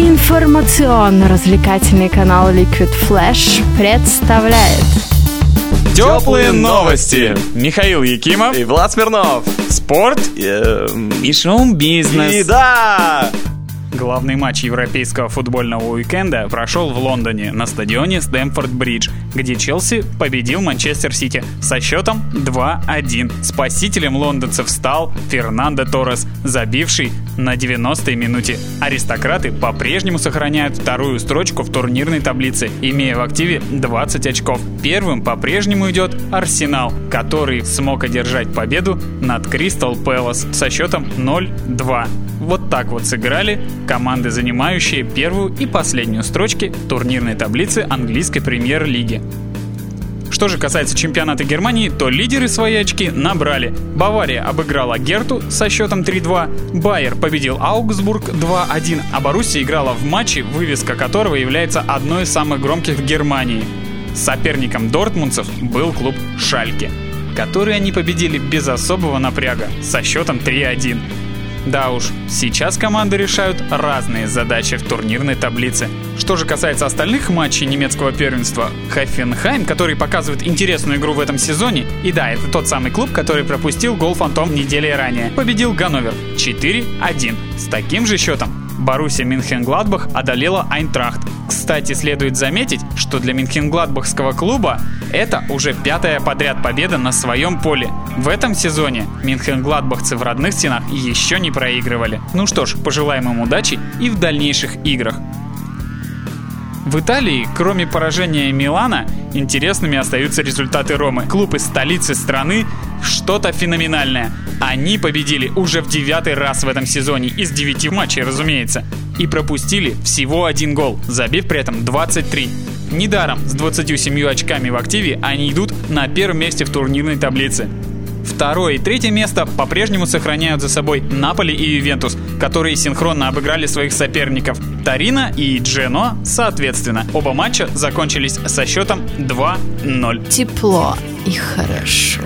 Информационно-развлекательный канал Liquid Flash представляет Теплые новости. Михаил Якимов. И Влад Смирнов. Спорт. Эм, И шоу-бизнес. И да! Главный матч европейского футбольного уикенда прошел в Лондоне на стадионе Стэмфорд-Бридж, где Челси победил Манчестер Сити со счетом 2-1. Спасителем лондонцев стал Фернандо Торрес, забивший на 90-й минуте. Аристократы по-прежнему сохраняют вторую строчку в турнирной таблице, имея в активе 20 очков. Первым по-прежнему идет Арсенал, который смог одержать победу над Кристал Пэлас со счетом 0-2. Вот так вот сыграли команды, занимающие первую и последнюю строчки турнирной таблицы английской премьер-лиги. Что же касается чемпионата Германии, то лидеры свои очки набрали. Бавария обыграла Герту со счетом 3-2, Байер победил Аугсбург 2-1, а Боруссия играла в матче, вывеска которого является одной из самых громких в Германии. Соперником дортмундцев был клуб Шальке, который они победили без особого напряга со счетом 3-1. Да уж, сейчас команды решают разные задачи в турнирной таблице. Что же касается остальных матчей немецкого первенства, Хофенхайм, который показывает интересную игру в этом сезоне, и да, это тот самый клуб, который пропустил гол Фантом недели ранее, победил Ганновер 4-1. С таким же счетом Боруссия Мюнхен-Гладбах одолела Айнтрахт. Кстати, следует заметить, что для Мюнхен-Гладбахского клуба это уже пятая подряд победа на своем поле. В этом сезоне Мюнхен-Гладбахцы в родных стенах еще не проигрывали. Ну что ж, пожелаем им удачи и в дальнейших играх. В Италии, кроме поражения Милана, интересными остаются результаты Ромы. Клуб из столицы страны что-то феноменальное. Они победили уже в девятый раз в этом сезоне, из девяти матчей, разумеется. И пропустили всего один гол, забив при этом 23. Недаром с 27 очками в активе они идут на первом месте в турнирной таблице. Второе и третье место по-прежнему сохраняют за собой Наполи и Ювентус, которые синхронно обыграли своих соперников Тарина и Джено соответственно. Оба матча закончились со счетом 2-0. Тепло и хорошо.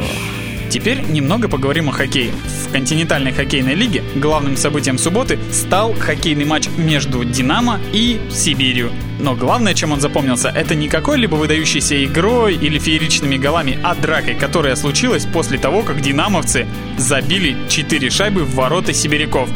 Теперь немного поговорим о хоккее. В континентальной хоккейной лиге главным событием субботы стал хоккейный матч между «Динамо» и «Сибирью». Но главное, чем он запомнился, это не какой-либо выдающейся игрой или фееричными голами, а дракой, которая случилась после того, как «Динамовцы» забили 4 шайбы в ворота сибиряков.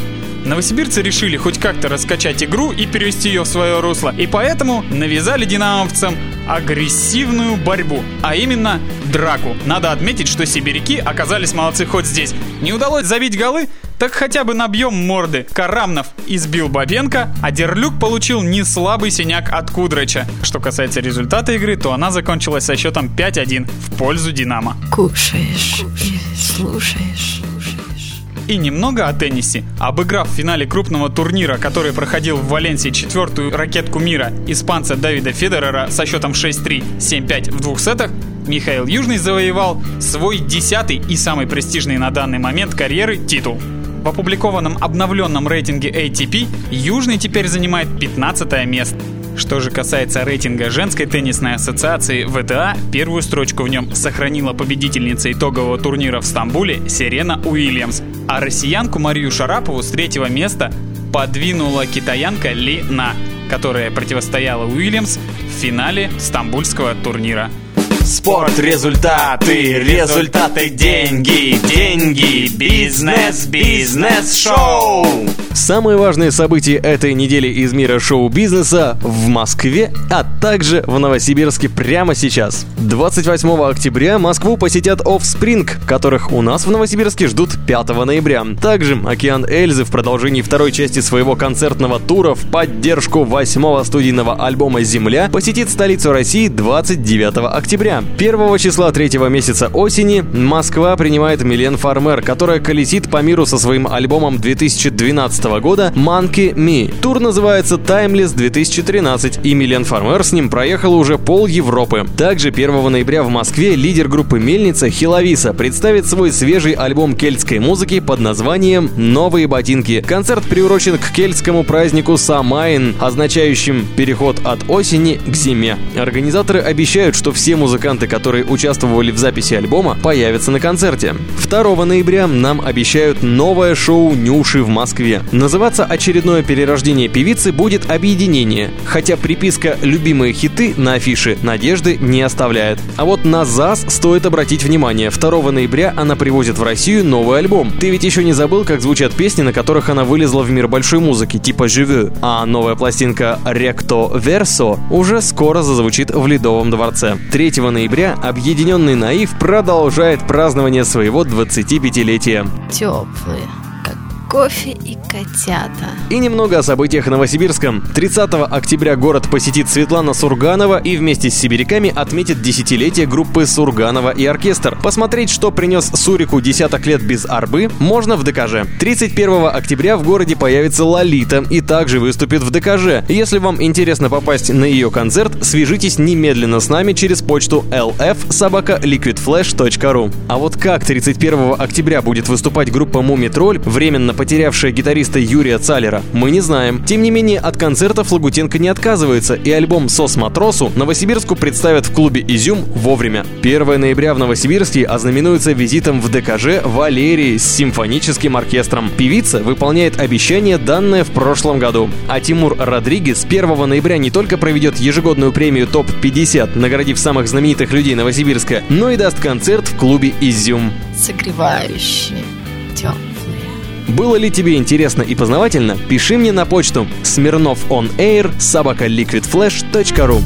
Новосибирцы решили хоть как-то раскачать игру и перевести ее в свое русло, и поэтому навязали динамовцам агрессивную борьбу, а именно драку. Надо отметить, что сибиряки оказались молодцы хоть здесь. Не удалось забить голы, так хотя бы набьем морды. Карамнов избил Бабенко, а Дерлюк получил не слабый синяк от Кудрача. Что касается результата игры, то она закончилась со счетом 5-1 в пользу Динамо. Кушаешь, и слушаешь. И немного о теннисе. Обыграв в финале крупного турнира, который проходил в Валенсии четвертую ракетку мира, испанца Давида Федерера со счетом 6-3, 7-5 в двух сетах, Михаил Южный завоевал свой десятый и самый престижный на данный момент карьеры титул. В опубликованном обновленном рейтинге ATP Южный теперь занимает 15 место. Что же касается рейтинга женской теннисной ассоциации ВТА, первую строчку в нем сохранила победительница итогового турнира в Стамбуле Сирена Уильямс, а россиянку Марию Шарапову с третьего места подвинула китаянка Ли На, которая противостояла Уильямс в финале стамбульского турнира. Спорт, результаты, результаты, деньги, деньги, бизнес, бизнес, шоу. Самые важные события этой недели из мира шоу-бизнеса в Москве, а также в Новосибирске прямо сейчас. 28 октября Москву посетят Offspring, которых у нас в Новосибирске ждут 5 ноября. Также Океан Эльзы в продолжении второй части своего концертного тура в поддержку восьмого студийного альбома «Земля» посетит столицу России 29 октября. 1 числа третьего месяца осени Москва принимает Милен Фармер, которая колесит по миру со своим альбомом 2012 года «Monkey Me». Тур называется «Timeless 2013», и Милен Фармер с ним проехала уже пол Европы. Также 1 ноября в Москве лидер группы «Мельница» Хиловиса представит свой свежий альбом кельтской музыки под названием «Новые ботинки». Концерт приурочен к кельтскому празднику Самайн, означающим переход от осени к зиме. Организаторы обещают, что все музыканты, которые участвовали в записи альбома, появятся на концерте. 2 ноября нам обещают новое шоу «Нюши» в Москве. Называться очередное перерождение певицы будет «Объединение», хотя приписка «Любимые хиты» на афише надежды не оставляет. А вот на ЗАС стоит обратить внимание. 2 ноября она привозит в Россию новый альбом. Ты ведь еще не забыл, как звучат песни, на которых она вылезла в мир большой музыки, типа «Живю», а новая пластинка «Ректо Версо» уже скоро зазвучит в Ледовом дворце. 3 ноября объединенный Наив продолжает празднование своего 25-летия. Теплые, кофе и котята. И немного о событиях в Новосибирском. 30 октября город посетит Светлана Сурганова и вместе с сибиряками отметит десятилетие группы Сурганова и оркестр. Посмотреть, что принес Сурику десяток лет без арбы, можно в ДКЖ. 31 октября в городе появится Лолита и также выступит в ДКЖ. Если вам интересно попасть на ее концерт, свяжитесь немедленно с нами через почту lf А вот как 31 октября будет выступать группа Муми Тролль, временно потерявшая гитариста Юрия Цалера, мы не знаем. Тем не менее, от концертов Лагутенко не отказывается, и альбом «Сос Матросу» Новосибирску представят в клубе «Изюм» вовремя. 1 ноября в Новосибирске ознаменуется визитом в ДКЖ Валерии с симфоническим оркестром. Певица выполняет обещание, данное в прошлом году. А Тимур Родригес 1 ноября не только проведет ежегодную премию ТОП-50, наградив самых знаменитых людей Новосибирска, но и даст концерт в клубе «Изюм». Согревающие, теплые. Было ли тебе интересно и познавательно? Пиши мне на почту смирнов on air собака liquidflash.ru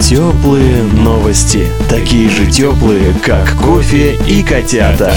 Теплые новости. Такие же теплые, как кофе и котята.